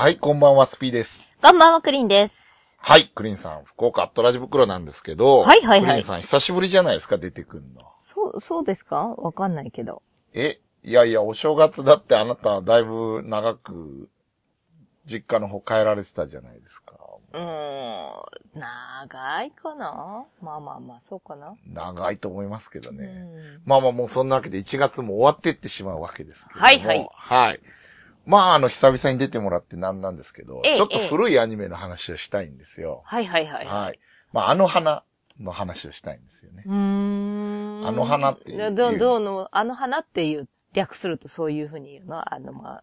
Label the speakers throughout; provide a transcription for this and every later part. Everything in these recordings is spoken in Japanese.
Speaker 1: はい、こんばんは、スピーです。
Speaker 2: こんばんは、クリーンです。
Speaker 1: はい、クリーンさん、福岡アットラジ袋なんですけど、
Speaker 2: はいはいはい
Speaker 1: クリーンさん、久しぶりじゃないですか、出てくんの。
Speaker 2: そう、そうですか？わかんないけど。
Speaker 1: え、いやいや、お正月だってあなた、だいぶ長く、実家の方帰られてたじゃないですか。
Speaker 2: うーん、長いかな？まあまあまあ、そうかな。
Speaker 1: 長いと思いますけどね。
Speaker 2: うん
Speaker 1: まあまあもうそんなわけで1月も終わってってしまうわけですけども。
Speaker 2: はいはい
Speaker 1: はい。まああの、久々に出てもらってなんなんですけど、
Speaker 2: ええ
Speaker 1: ちょっと古いアニメの話をしたいんですよ。
Speaker 2: はいはいはい。
Speaker 1: はい。まああの花の話をしたいんですよね。
Speaker 2: うーん。
Speaker 1: あの花っていう
Speaker 2: ど、どうの、あの花っていう、略するとそういうふうに言うの？あの、ま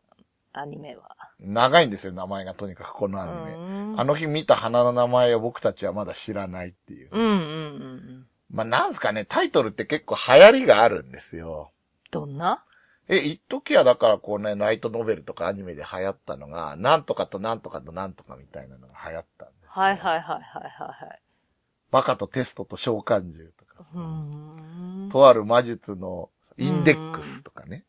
Speaker 2: あ、アニメは。
Speaker 1: 長いんですよ、名前がとにかくこのアニメ。
Speaker 2: うん
Speaker 1: あの日見た花の名前を僕たちはまだ知らないっていう。
Speaker 2: うんうんうん。
Speaker 1: まあなんすかね、タイトルって結構流行りがあるんですよ。
Speaker 2: どんな？
Speaker 1: え、一時はだからこうね、ライトノベルとかアニメで流行ったのが、なんとかとなんとかとなんとかみたいなのが流行ったんですよ。
Speaker 2: はいはいはいはいはいはい。
Speaker 1: バカとテストと召喚獣とか、
Speaker 2: うーん。
Speaker 1: とある魔術のインデックスとかね。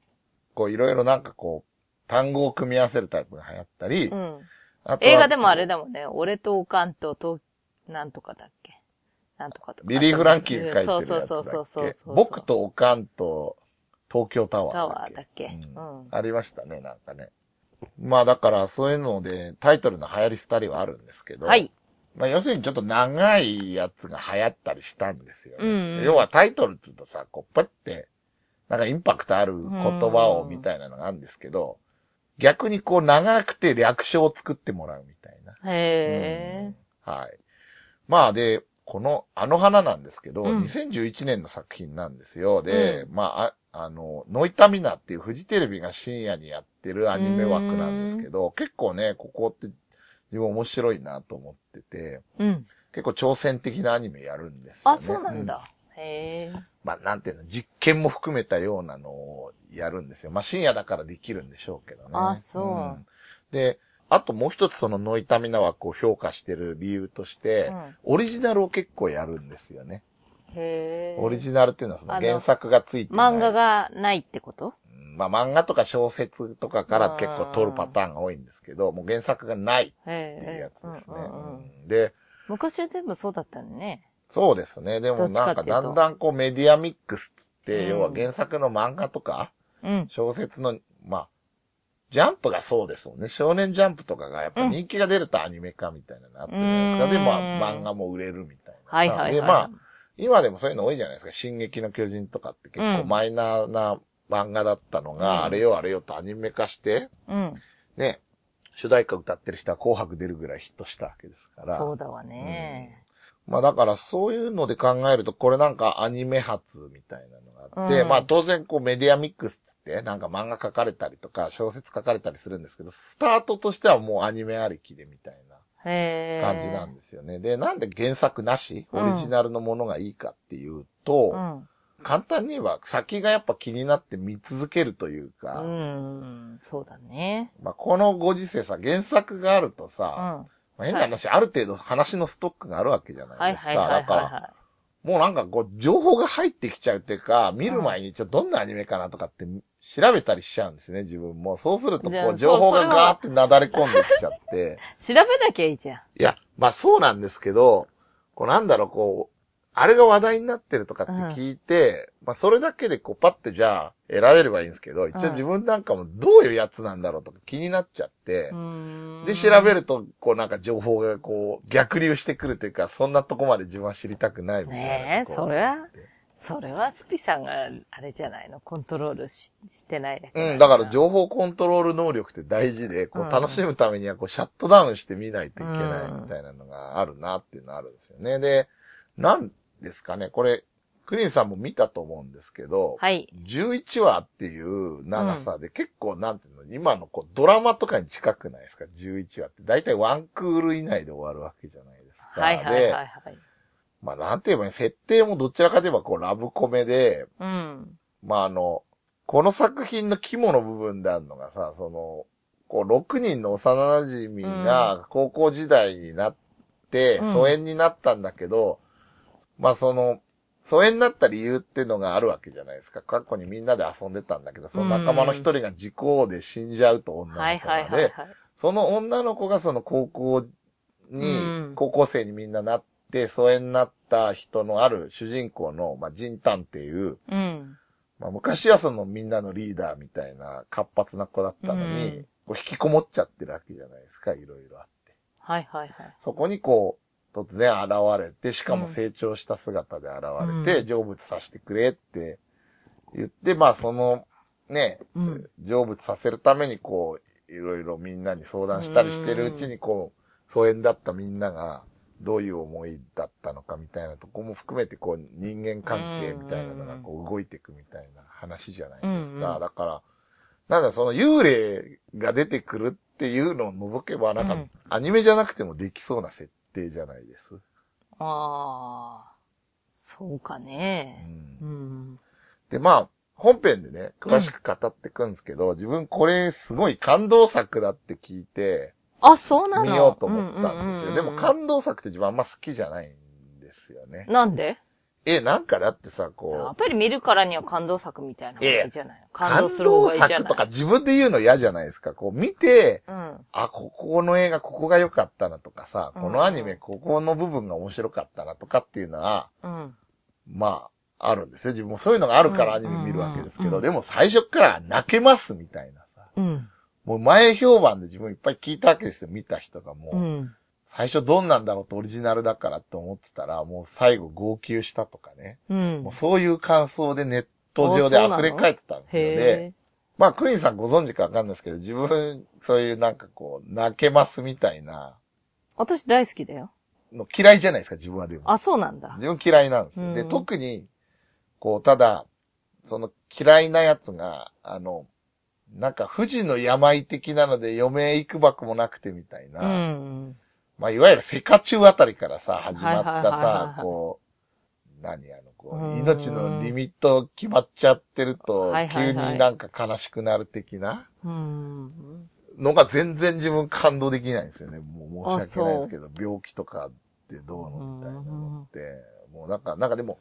Speaker 1: こういろいろなんかこう、単語を組み合わせるタイプが流行ったり、
Speaker 2: うん。
Speaker 1: あとは
Speaker 2: 映画でもあれだもんね。俺とおかんと、と、なんとかだっけ？なんとかとか。
Speaker 1: リリー・フランキーが書いてるやつだ
Speaker 2: そうそうそう
Speaker 1: っ
Speaker 2: そうそう。
Speaker 1: け僕とオカンと東京タワー
Speaker 2: タ
Speaker 1: だっけ？
Speaker 2: ワーだっけ？
Speaker 1: う
Speaker 2: うんん。
Speaker 1: ありましたね、なんかね。まあだからそういうのでタイトルの流行り廃りはあるんですけど、
Speaker 2: はい。
Speaker 1: まあ要するにちょっと長いやつが流行ったりしたんですよね。
Speaker 2: うんうん
Speaker 1: 要はタイトルって言うとさ、こうパって、なんかインパクトある言葉をみたいなのがあるんですけど、逆にこう長くて略称を作ってもらうみたいな。
Speaker 2: へ
Speaker 1: うんはい。まあで、この、あの花なんですけど、
Speaker 2: うん
Speaker 1: 2011年の作品なんですよ。で、まあ、ああの、ノイタミナっていうフジテレビが深夜にやってるアニメ枠なんですけど、結構ね、ここって自分面白いなと思ってて、
Speaker 2: ー。うん。
Speaker 1: 結構挑戦的なアニメやるんですよね。
Speaker 2: あ、そうなんだ。へー。
Speaker 1: まあ、なんていうの、実験も含めたようなのをやるんですよ。まあ、深夜だからできるんでしょうけどね。
Speaker 2: あそうん
Speaker 1: で、あともう一つそのノイタミナ枠を評価してる理由として、
Speaker 2: うん
Speaker 1: オリジナルを結構やるんですよね。
Speaker 2: へー。
Speaker 1: オリジナルっていうのはその
Speaker 2: あの
Speaker 1: 原作がついてない。
Speaker 2: 漫画がないってこと？
Speaker 1: うんまあ漫画とか小説とかから結構撮るパターンが多いんですけど、もう原作がないっていう
Speaker 2: へ
Speaker 1: やつですね。
Speaker 2: うんうんうん
Speaker 1: うんで、
Speaker 2: 昔は全部そうだったのね。
Speaker 1: そうですね。でもなんかだんだんこうメディアミックスって、
Speaker 2: うん
Speaker 1: 要は原作の漫画とか、
Speaker 2: うん。
Speaker 1: 小説の、まあ、ジャンプがそうですもんね。少年ジャンプとかがやっぱ人気が出るとアニメ化みたいなのあったじゃないですか。
Speaker 2: うん
Speaker 1: で、まあ、漫画も売れるみたいな。
Speaker 2: はいはいはい。
Speaker 1: で、まあ、今でもそういうの多いじゃないですか。進撃の巨人とかって結構マイナーな漫画だったのが、
Speaker 2: うん
Speaker 1: あれよあれよとアニメ化して、
Speaker 2: うん。
Speaker 1: ね、主題歌歌ってる人は紅白出るぐらいヒットしたわけですから。
Speaker 2: そうだわね。
Speaker 1: まあだからそういうので考えると、これなんかアニメ発みたいなのがあって、
Speaker 2: うん
Speaker 1: まあ当然こうメディアミックスってなんか漫画書かれたりとか小説書かれたりするんですけど、スタートとしてはもうアニメありきでみたいな。感じなんですよね。で、なんで原作なし、オリジナルのものがいいかっていうと、
Speaker 2: うん。
Speaker 1: 簡単に言えば先がやっぱ気になって見続けるというか、
Speaker 2: うん。そうだね。
Speaker 1: まあこのご時世さ、原作があると
Speaker 2: うん。
Speaker 1: さ、
Speaker 2: は
Speaker 1: まあ変な話、ある程度話のストックがあるわけじゃないですか。
Speaker 2: いはいはいはい
Speaker 1: だから、
Speaker 2: は
Speaker 1: もうなんかこう、情報が入ってきちゃうっていうか、見る前にちょっとどんなアニメかなとかって調べたりしちゃうんですね、自分も。そうするとこう、情報がガーってなだれ込んできちゃって。
Speaker 2: い。調べなきゃいいじゃん。
Speaker 1: いや、まあそうなんですけど、こうなんだろう、こう、あれが話題になってるとかって聞いて、まあそれだけでこうパッてじゃあ選べればいいんですけど、一応自分なんかもどういうやつなんだろうとか気になっちゃって、で、調べると、こうなんか情報がこう逆流してくるというか、そんなとこまで自分は知りたくないみたいな。
Speaker 2: ねえそれはそれはスピさんが、あれじゃないの？コントロールししてないだけ
Speaker 1: うん、だから情報コントロール能力って大事で、こ
Speaker 2: うん。
Speaker 1: う楽しむためにはこうシャットダウンして見ないといけないみたいなのがあるなっていうのがあるんですよね。で、なんですかね、これ、クリーンさんも見たと思うんですけど、
Speaker 2: はい。
Speaker 1: 11話っていう長さで結構なんていうの、今のこうドラマとかに近くないですか ?11 話って。だいたいワンクール以内で終わるわけじゃないですか。
Speaker 2: はいはいはい
Speaker 1: で、
Speaker 2: はい。
Speaker 1: まあなんて言えばいい設定もどちらかといえばこうラブコメで、
Speaker 2: うん。
Speaker 1: まああの、この作品の肝の部分であるのがさ、その、こう6人の幼馴染が高校時代になって、
Speaker 2: うん
Speaker 1: 疎遠になったんだけど、まあその、疎遠になった理由っていうのがあるわけじゃないですか。過去にみんなで遊んでたんだけど、その仲間の一人が事故で死んじゃうと女の子が
Speaker 2: はいはいはい
Speaker 1: で、
Speaker 2: はい。
Speaker 1: その女の子がその高校に、
Speaker 2: うん
Speaker 1: 高校生にみんななって、疎遠になった人のある主人公の、まあ、ジンタンっていう、
Speaker 2: うん。
Speaker 1: まあ、昔はそのみんなのリーダーみたいな活発な子だったのに、
Speaker 2: うん
Speaker 1: こう引きこもっちゃってるわけじゃないですか、いろいろあって。
Speaker 2: はいはいはい。
Speaker 1: そこにこう、突然現れて、しかも成長した姿で現れて、
Speaker 2: うん。
Speaker 1: 成仏させてくれって言って、まあその、ね、
Speaker 2: うん。
Speaker 1: 成仏させるためにこう、いろいろみんなに相談したりしてるうちにこう、疎遠だったみんなが、どういう思いだったのかみたいなとこも含めて、こう、人間関係みたいなのがこう動いていくみたいな話じゃないですか。だから、なんだ、その幽霊が出てくるっていうのを除けば、なんか、
Speaker 2: うん。
Speaker 1: アニメじゃなくてもできそうな設定じゃないです。
Speaker 2: ああ、そうか
Speaker 1: う
Speaker 2: ね。
Speaker 1: ん
Speaker 2: うん。
Speaker 1: で、まあ、本編でね、詳しく語ってくんですけど、自分これすごい感動作だって聞いて、
Speaker 2: あ、そうなの？
Speaker 1: 見ようと思ったんですよ。
Speaker 2: うんうんうんうん
Speaker 1: でも感動作って自分あんま好きじゃないんですよね。
Speaker 2: なんで？
Speaker 1: え、なんかだってさ、
Speaker 2: や
Speaker 1: こ
Speaker 2: っぱり見るからには感動作みたいな方がいいじゃない感動する方がいいじゃない
Speaker 1: 作とか自分で言うの嫌じゃないですか。こう見て、
Speaker 2: うん。
Speaker 1: あ、ここの映画ここが良かったなとかさ、
Speaker 2: うん
Speaker 1: このアニメここの部分が面白かったなとかっていうのは、
Speaker 2: うん。
Speaker 1: まあ、あるんですよ。自分もそういうのがあるからアニメ見るわけですけど、でも最初から泣けますみたいなさ。
Speaker 2: うん。
Speaker 1: もう前評判で自分いっぱい聞いたわけですよ。見た人がもう。
Speaker 2: うん。
Speaker 1: 最初どんなんだろうとオリジナルだからって思ってたら、もう最後号泣したとかね。
Speaker 2: うん
Speaker 1: もう。そういう感想でネット上で溢れ返ってたんですよね。
Speaker 2: へ
Speaker 1: まあ、クリーンさんご存知かわかんないですけど、自分、そういうなんかこう、泣けますみたいな
Speaker 2: 私大好きだよ。
Speaker 1: の嫌いじゃないですか、自分はでも。
Speaker 2: あ、そうなんだ。
Speaker 1: 自分嫌いなんです
Speaker 2: うん
Speaker 1: 特に、こう、ただ、その嫌いなやつが、あの、なんか富士の病的なので余命いくばくもなくてみたいな、
Speaker 2: うん。
Speaker 1: まあ、いわゆるセカチュウあたりからさ、始まったさ
Speaker 2: は、い
Speaker 1: こう、何あの、こう、
Speaker 2: うん。
Speaker 1: 命のリミット決まっちゃってると急になんか悲しくなる的な
Speaker 2: うん。
Speaker 1: のが全然自分感動できないんですよね。もう申し訳ないですけど、病気とかってどうのみたいなのって、もうなんか、なんかでも、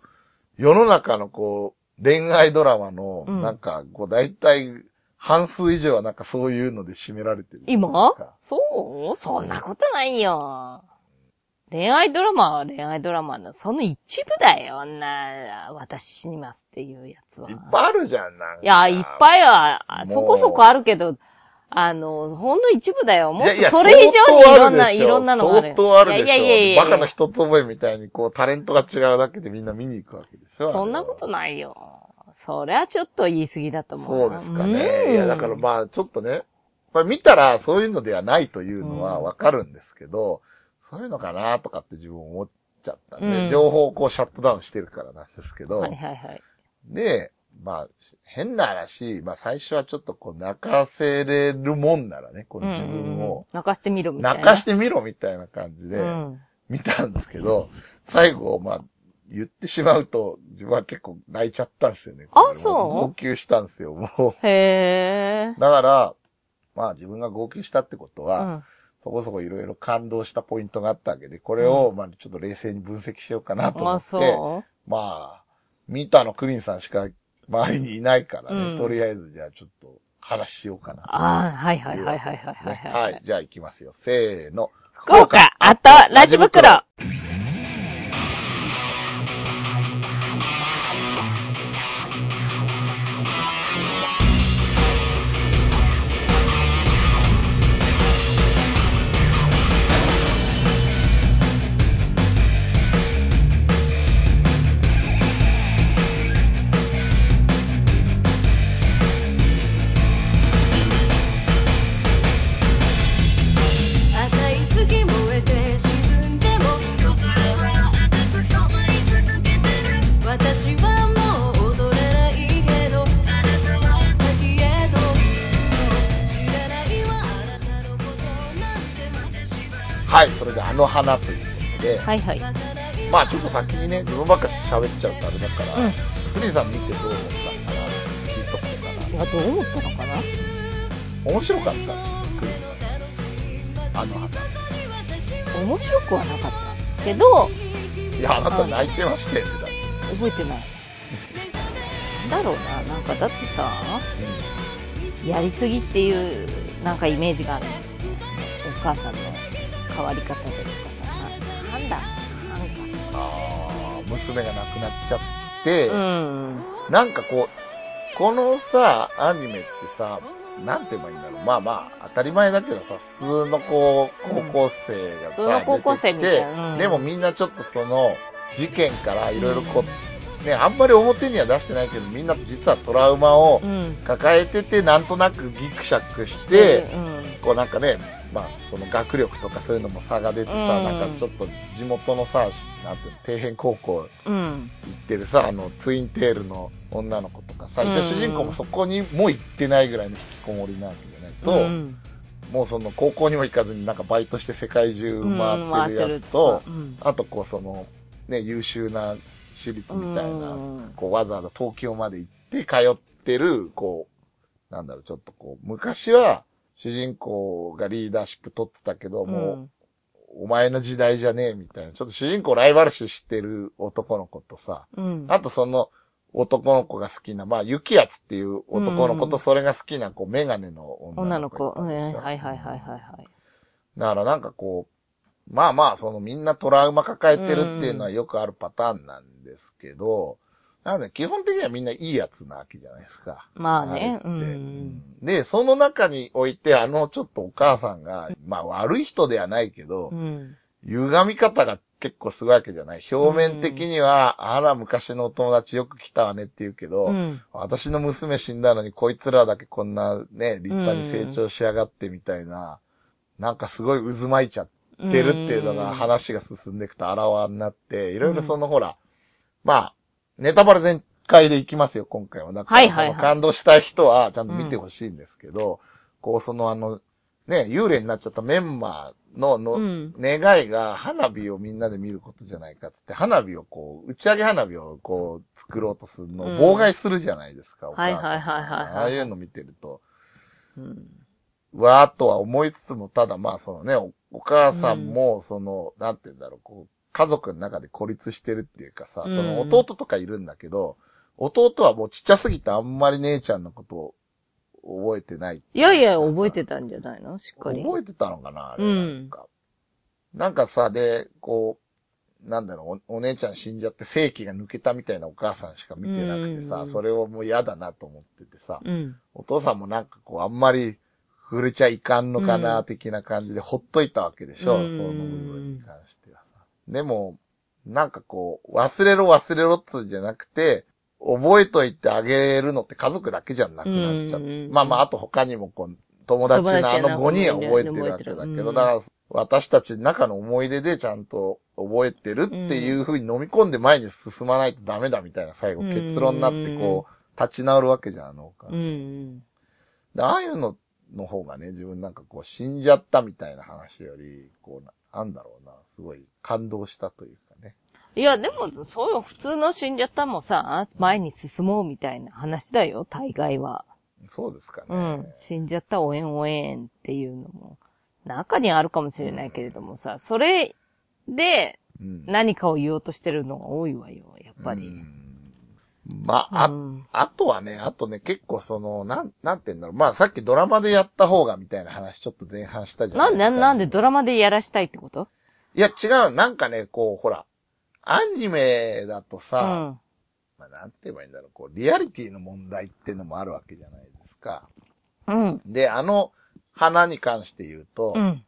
Speaker 1: 世の中のこう、恋愛ドラマの、
Speaker 2: うん。
Speaker 1: なんか、こう、大体、半数以上はなんかそういうので占められてる。
Speaker 2: 今？そう？そんなことないよ。恋愛ドラマは恋愛ドラマのその一部だよ。な、私死にますっていうやつは。
Speaker 1: いっぱいあるじゃん、なんか。
Speaker 2: いや、いっぱいは、そこそこあるけど、あの、ほんの一部だよ。もっとそれ以上にいろんな、いろんなのがある。
Speaker 1: 相当あるでしょ。
Speaker 2: いやいやいや
Speaker 1: バカの一つ覚えみたいに、こう、タレントが違うだけでみんな見に行くわけでしょ。
Speaker 2: そんなこと
Speaker 1: い。
Speaker 2: ないよ。それはちょっと言い過ぎだと思う。
Speaker 1: そうですか
Speaker 2: うん
Speaker 1: ね。いや、だからまあ、ちょっとね、まあ見たらそういうのではないというのは
Speaker 2: うん
Speaker 1: わかるんですけど、そういうのかなとかって自分思っちゃったんで、
Speaker 2: うん
Speaker 1: 情報をこうシャットダウンしてるからなんですけど、
Speaker 2: はいはいはい。
Speaker 1: で、まあ、変な話、まあ最初はちょっとこう泣かせれるもんならね、この自分を、
Speaker 2: 泣かしてみろみたいな。
Speaker 1: 泣かしてみろみたいな感じで、
Speaker 2: うん。
Speaker 1: 見たんですけど、最後、まあ、言ってしまうと、自分は結構泣いちゃったんですよね。
Speaker 2: あそう？
Speaker 1: 号泣したんですよ、も
Speaker 2: へ
Speaker 1: う。だから、まあ自分が号泣したってこと
Speaker 2: ー。
Speaker 1: は、
Speaker 2: うん。
Speaker 1: そこそこいろいろ感動したポイントがあったわけで、これを、まあちょっと冷静に分析しようかなと思
Speaker 2: あ、
Speaker 1: って、
Speaker 2: そ
Speaker 1: まあ、見たのクリンさんしか周りにいないからね、
Speaker 2: うん
Speaker 1: とりあえずじゃあちょっと話しようかな
Speaker 2: う。ああ、はいはいはいはいはい
Speaker 1: ね
Speaker 2: はい。
Speaker 1: はい、じゃあ行きますよ。せーの。
Speaker 2: 福岡、あと、ラジ袋。
Speaker 3: はいは
Speaker 1: い。まあちょっと先にね、自分ばっかり喋っちゃうとあれだから、
Speaker 2: うん
Speaker 1: クリンさん見てどう思ったのかな聞いとこうか
Speaker 2: いや、どう思ったのかな？
Speaker 1: な。面白かった。あの花。
Speaker 2: 面白くはなかった。けど、
Speaker 1: いや、あなた泣いてましたよね、だって。
Speaker 2: 覚えてない。なんだろうな、なんかだってさ、やりすぎっていう、なんかイメージがある。母さんの変わり方で
Speaker 1: 娘が亡くなっちゃって、
Speaker 2: うん。
Speaker 1: なんかこう、このさ、アニメってさ、なんて言えばいいんだろう。まあまあ、当たり前だけどさ、普通のこう、高校生がさ、
Speaker 2: 普通の高校生みたいなうん
Speaker 1: でもみんなちょっとその、事件からいろいろこう、ね、あんまり表には出してないけど、みんな実はトラウマを
Speaker 2: うん。
Speaker 1: 抱えてて、なんとなくギクシャクして、
Speaker 2: うん。
Speaker 1: こうなんかね、まあ、その学力とかそういうのも差が出てさ、
Speaker 2: うん
Speaker 1: なんかちょっと地元のさ、なんて底辺高校
Speaker 2: うん。
Speaker 1: 行ってるさ、あの、ツインテールの女の子とかさ、
Speaker 2: うん
Speaker 1: 主人公もそこにも行ってないぐらいの引きこもりなわけじゃないと、
Speaker 2: うん
Speaker 1: もうその高校にも行かずになんかバイトして世界中
Speaker 2: うん
Speaker 1: 回ってるやつと、
Speaker 2: うん
Speaker 1: あとこうその、ね、優秀な私立みたいな、
Speaker 2: うん
Speaker 1: こうわざわざ東京まで行って通ってる、こう、なんだろう、ちょっとこう、昔は主人公がリーダーシップ取ってたけど、もう、お前の時代じゃねえみたいな、ちょっと主人公ライバル視してる男の子とさ、
Speaker 2: うん。
Speaker 1: あとその男の子が好きな、まあ、ユキヤツっていう男の子と
Speaker 2: うん
Speaker 1: それが好きな、こう、メガネの
Speaker 2: 女の子。
Speaker 1: 女の子
Speaker 2: うん。はいはいはいはいはい。
Speaker 1: だからなんかこう、まあまあ、そのみんなトラウマ抱えてるっていうのはよくあるパターンなんですけど、なんで基本的にはみんないいやつなわけじゃないですか。
Speaker 2: まあね。うん。
Speaker 1: で、その中において、あのちょっとお母さんが、まあ悪い人ではないけど
Speaker 2: う、ん。
Speaker 1: 歪み方が結構すごいわけじゃない。表面的には、あら昔のお友達よく来たわねって言うけど、
Speaker 2: うん。
Speaker 1: 私の娘死んだのにこいつらだけこんなね、立派に成長しやがってみたいな、なんかすごい渦巻いちゃってるっていうのが話が進んでいくとあらわになって、いろいろそのほら、まあ、ネタバレ全開でいきますよ、今回は。だから、
Speaker 2: はいはいはい。
Speaker 1: 感動したい人はちゃんと見てほしいんですけど、こうそのあの、ね、幽霊になっちゃったメンバーのの、
Speaker 2: うん。
Speaker 1: 願いが花火をみんなで見ることじゃないかって、花火をこう、打ち上げ花火をこう、作ろうとするのを妨害するじゃないですか、お母さん。
Speaker 2: はいはいはいはいはい。
Speaker 1: ああいうの見てると、
Speaker 2: うん。
Speaker 1: わーっとは思いつつも、ただまあそのね、おお母さんも、その、なんて言うんだろう、こう、家族の中で孤立してるっていうかさ、
Speaker 2: うん
Speaker 1: その弟とかいるんだけど、弟はもうちっちゃすぎてあんまり姉ちゃんのことを覚えてない。
Speaker 2: いやいや、覚えてたんじゃないの？しっかり。
Speaker 1: 覚えてたのかなあれ。
Speaker 2: うん
Speaker 1: なんか。なんかさ、で、こう、なんだろうお、お姉ちゃん死んじゃって正気が抜けたみたいなお母さんしか見てなくてさ、
Speaker 2: うん
Speaker 1: それをもう嫌だなと思っててさ、
Speaker 2: うん。
Speaker 1: お父さんもなんかこう、あんまり触れちゃいかんのかな、
Speaker 2: うん
Speaker 1: 的な感じでほっといたわけでしょ、
Speaker 2: うん
Speaker 1: その部分に関してはさ。でも、なんかこう、忘れろ忘れろっつうんじゃなくて、覚えといてあげるのって家族だけじゃなくなっちゃう。
Speaker 2: うん
Speaker 1: まあまあ、あと他にもこう、友達のあの
Speaker 2: 友達やな
Speaker 1: 5人は覚えてるわけだけど、だから私たちの中の思い出でちゃんと覚えてるっていう風に飲み込んで前に進まないとダメだみたいな最後
Speaker 2: うん
Speaker 1: 結論になってこう、立ち直るわけじゃん、あのお母さん
Speaker 2: うん。
Speaker 1: ああいうのの方がね、自分なんかこう死んじゃったみたいな話より、こうな、なんだろうな、すごい感動したというかね。
Speaker 2: いや、でも、そうよ、普通の死んじゃったもさ、前に進もうみたいな話だよ、大概は。
Speaker 1: そうですかね。
Speaker 2: うん。死んじゃったおえんおえんっていうのも、中にあるかもしれないけれどもさ、それで
Speaker 1: うん。
Speaker 2: 何かを言おうとしてるのが多いわよ、やっぱり。
Speaker 1: うんまあ、あ、
Speaker 2: うん
Speaker 1: あとはね、あとね、結構その、なん、なんて言うんだろう。まあさっきドラマでやった方がみたいな話ちょっと前半したじゃなですか。
Speaker 2: ないんで、なんでドラマでやらしたいってこと？
Speaker 1: いや、違う。なんかね、こう、ほら、アニメだと
Speaker 2: う
Speaker 1: さ、
Speaker 2: ん。
Speaker 1: まあなんて言えばいいんだろう。こう、リアリティの問題っていうのもあるわけじゃないですか。
Speaker 2: うん。
Speaker 1: で、あの花に関して言うと、
Speaker 2: うん。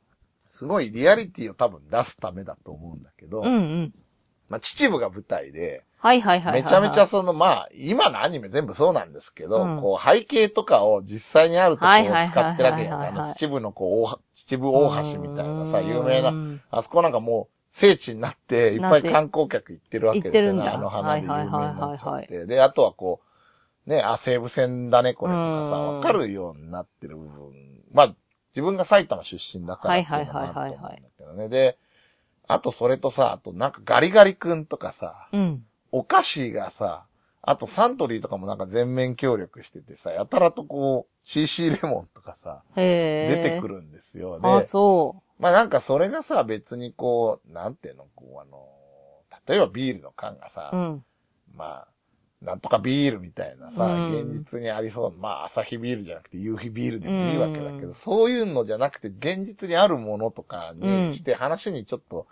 Speaker 1: すごいリアリティを多分出すためだと思うんだけど、
Speaker 2: うんうん。
Speaker 1: まあ秩父が舞台で、
Speaker 2: はいはいはいはい。
Speaker 1: めちゃめちゃその、まあ、今のアニメ全部そうなんですけど、
Speaker 2: うん
Speaker 1: こう背景とかを実際にあるとこを
Speaker 2: はいはいはい
Speaker 1: 使ってるわけじゃない。
Speaker 2: はいはいはい
Speaker 1: あの秩父のこう、大秩父大橋みたいなさ、有名な、
Speaker 2: な。
Speaker 1: あそこなんかもう聖地になって、いっぱい観光客行ってるわけですよね。あの花で有名になっちゃ
Speaker 2: はいはいはい
Speaker 1: って。で、あとはこう、ね、あ、西武線だね、これとかさ、
Speaker 2: うん
Speaker 1: わかるようになってる部分。まあ、自分が埼玉出身だからっていうのもあると思うんだけどね。で、あとそれとさ、あとなんかガリガリ君とかさ、
Speaker 2: うん。
Speaker 1: お菓子がさ、あとサントリーとかもなんか全面協力しててさ、やたらとこう、CC レモンとかさ。出てく。るんですよ。
Speaker 2: あ、
Speaker 1: で、
Speaker 2: そ
Speaker 1: まあなんかそれがさ、別にこう、なんていうの、こうあの、例えばビールの缶がさ、
Speaker 2: う。うん。
Speaker 1: まあ、なんとかビールみたいなさ、
Speaker 2: うん
Speaker 1: 現実にありそうな、まあ、朝日ビールじゃなくて夕日ビールでもいいわけだけど、
Speaker 2: うん
Speaker 1: そういうのじゃなくて、現実にあるものとかにして、話にちょっと、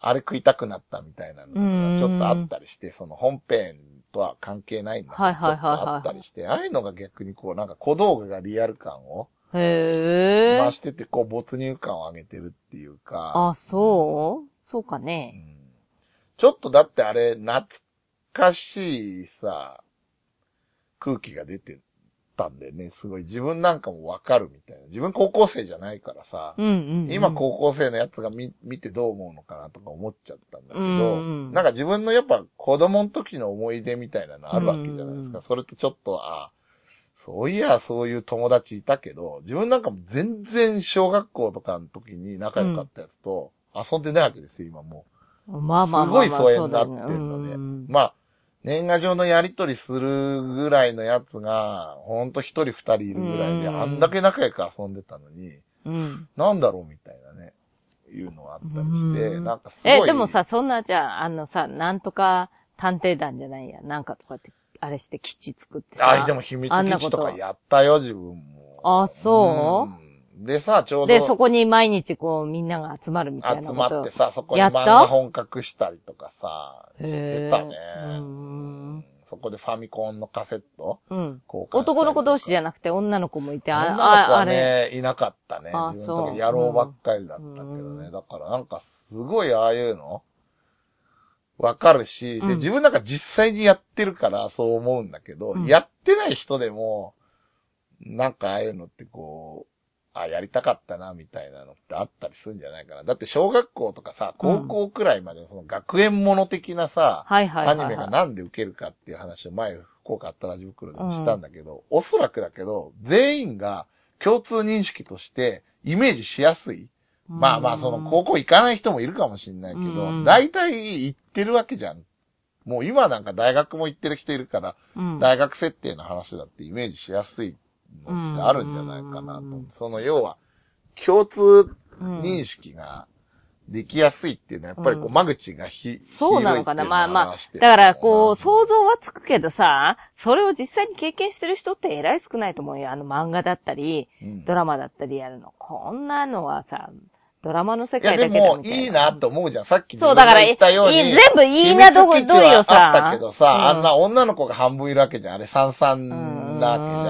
Speaker 1: あれ食いたくなったみたいなのとか
Speaker 2: うん
Speaker 1: ちょっとあったりして、その本編とは関係ないんだけど、
Speaker 2: はいはいはいはい
Speaker 1: ちょっとあったりして、ああいうのが逆にこう、なんか小道具がリアル感を。増してて、こう、没入感を上げてるっていうか。
Speaker 2: あ、そうそうか
Speaker 1: う
Speaker 2: ね。
Speaker 1: んちょっとだってあれ、懐かしいさ、空気が出てるたんでね、すごい自分なんかもわかるみたいな。自分高校生じゃないからさ、
Speaker 2: うんうんうん。
Speaker 1: 今高校生のやつが見見てどう思うのかなとか思っちゃったんだけど、
Speaker 2: うんうん
Speaker 1: なんか自分のやっぱ子供の時の思い出みたいなのあるわけじゃないですか。
Speaker 2: うん
Speaker 1: それとちょっと、あそういや、そういう友達いたけど、自分なんかも全然小学校とかの時に仲良かったやつと遊んでないわけですよ、今もう。
Speaker 2: まあまあまあまあ。
Speaker 1: すごい疎遠になってん
Speaker 2: そうだよ
Speaker 1: ので。
Speaker 2: ねうん
Speaker 1: まあ、年賀状のやりとりするぐらいのやつが、ほんと一人二人いるぐらいで、
Speaker 2: うん
Speaker 1: あんだけ仲良く遊んでたのに、
Speaker 2: うん。
Speaker 1: なんだろうみたいなね、いうのがあったりして、
Speaker 2: うん
Speaker 1: なんかすごい。
Speaker 2: え、でもさ、そんな、じゃあ、あのさ、なんとか探偵団じゃないや、なんかとかって、あれして基地作ってさ。
Speaker 1: あ、でも秘密基地とかやったよ、自分も。
Speaker 2: あそう？
Speaker 1: うんでさ、ちょうど。
Speaker 2: で、そこに毎日こう、みんなが集まるみたいな
Speaker 1: 集まってさ、そこに漫画本隠したりとかさ、してたね。
Speaker 2: うん
Speaker 1: そこでファミコンのカセット
Speaker 2: うん。男の子同士じゃなくて女の子もいて、あ
Speaker 1: 女の子は
Speaker 2: れ。
Speaker 1: ね、いなかったね。
Speaker 2: あそう
Speaker 1: 時野郎ばっかりだったけどね。
Speaker 2: うん
Speaker 1: だからなんかすごいああいうのわかるし、で、
Speaker 2: うん
Speaker 1: 自分なんか実際にやってるからそう思うんだけど、
Speaker 2: うん
Speaker 1: やってない人でも、なんかああいうのってこう、あ、やりたかったな、みたいなのってあったりするんじゃないかな。だって小学校とかさ、高校くらいまでのその学園もの的なさ、ア
Speaker 2: はい。
Speaker 1: ニメがなんで受けるかっていう話を前、福岡あったラジ袋でもしたんだけど、おそらくだけど、全員が共通認識としてイメージしやすい。まあまあ、その高校行かない人もいるかもしれないけ
Speaker 2: う
Speaker 1: ど、
Speaker 2: ん
Speaker 1: 大体行ってるわけじゃん。もう今なんか大学も行ってる人いるから、
Speaker 2: うん、
Speaker 1: 大学設定の話だってイメージしやすいのってあるんじゃないかなと
Speaker 2: うん。
Speaker 1: その要は、共通
Speaker 2: うん
Speaker 1: 認識ができやすいっていうのは、やっぱりこう、
Speaker 2: うん
Speaker 1: 間口がひ、
Speaker 2: そうなのかなまあまあ。だ
Speaker 1: だ
Speaker 2: から、こう、想像はつくけどさ、それを実際に経験してる人って偉い少ないと思うよ。あの漫画だったり、
Speaker 1: うん
Speaker 2: ドラマだったりやるの。こんなのはさ、ドラマの世界
Speaker 1: でも、
Speaker 2: だけだみた
Speaker 1: いいなと思うじゃん。さっき
Speaker 2: そうだから
Speaker 1: 言ったように。
Speaker 2: いい全部いいなどこどれよさ
Speaker 1: あったけどさ、
Speaker 2: うん
Speaker 1: あんな女の子が半分いるわけじゃん。あれ三々
Speaker 2: うん
Speaker 1: なわけじゃん。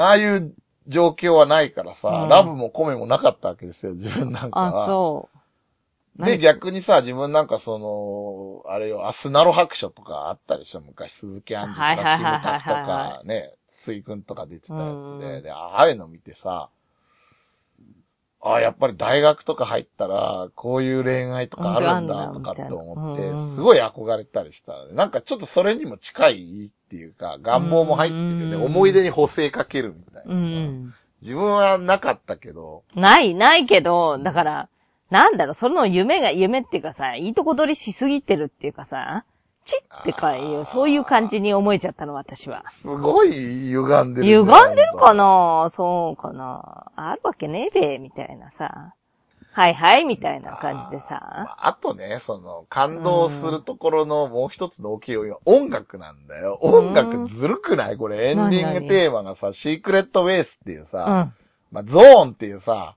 Speaker 2: うん
Speaker 1: ああいう状況はないからさ、
Speaker 2: うん。
Speaker 1: ラブもコメもなかったわけですよ、自分なんかは。
Speaker 2: あ、そう。
Speaker 1: で、
Speaker 2: 何
Speaker 1: 逆にさ、自分なんかその、あれよ、アスナロ白書とかあったでしょ、昔、鈴木杏樹と
Speaker 2: はいはい
Speaker 1: か、キム
Speaker 2: はいはい。
Speaker 1: タクと
Speaker 2: は
Speaker 1: か、ね、水君とか出てたやつ
Speaker 2: うん
Speaker 1: で、で、ああいうの見てさ、ああ、やっぱり大学とか入ったら、こういう恋愛とかあるんだ、とかって思ってすごい憧れたりしたなんかちょっとそれにも近いっていうか、願望も入ってるよね。
Speaker 2: うん
Speaker 1: 思い出に補正かけるみたいな。
Speaker 2: うん。
Speaker 1: 自分はなかったけど、
Speaker 2: ない、ないけど、だから、なんだろう、その夢が、夢っていうかさ、いいとこ取りしすぎてるっていうかさ、チッってかいう、そういう感じに思えちゃったの、私は。
Speaker 1: すごい歪んでる。
Speaker 2: 歪んでるかな？そうかな？あるわけねえべ、みたいなさ。はいはい、みたいな感じで
Speaker 1: ま
Speaker 2: さ。
Speaker 1: ああとね、その、感動するところのもう一つの大きい要因は音楽なんだよ。音楽ずるくない？これエンディングテーマがさ、シークレットベースっていう
Speaker 2: う
Speaker 1: さ、
Speaker 2: ん。
Speaker 1: まあ、ゾーンっていうさ、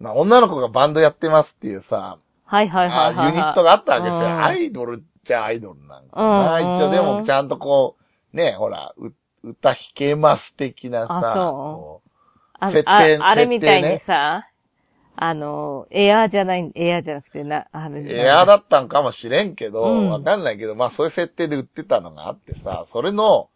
Speaker 1: まあ、女の子がバンドやってますっていうさ、
Speaker 2: はいはいはいはい、
Speaker 1: ユニットがあったわけですよ。
Speaker 2: うん
Speaker 1: アイドルっちゃアイドルなんかな。
Speaker 2: うん
Speaker 1: 一応でもちゃんとこう、ね、ほら、う歌弾けます的なさ、
Speaker 2: あそう。
Speaker 1: こ
Speaker 2: あ
Speaker 1: 設定
Speaker 2: ああれみたいにさ、あの、エアーじゃない、エアーじゃなくてな、あれ。
Speaker 1: うエアーだったんかもしれんけど、
Speaker 2: うん。
Speaker 1: わかんないけど、まあそういう設定で売ってたのがあってさ、それの、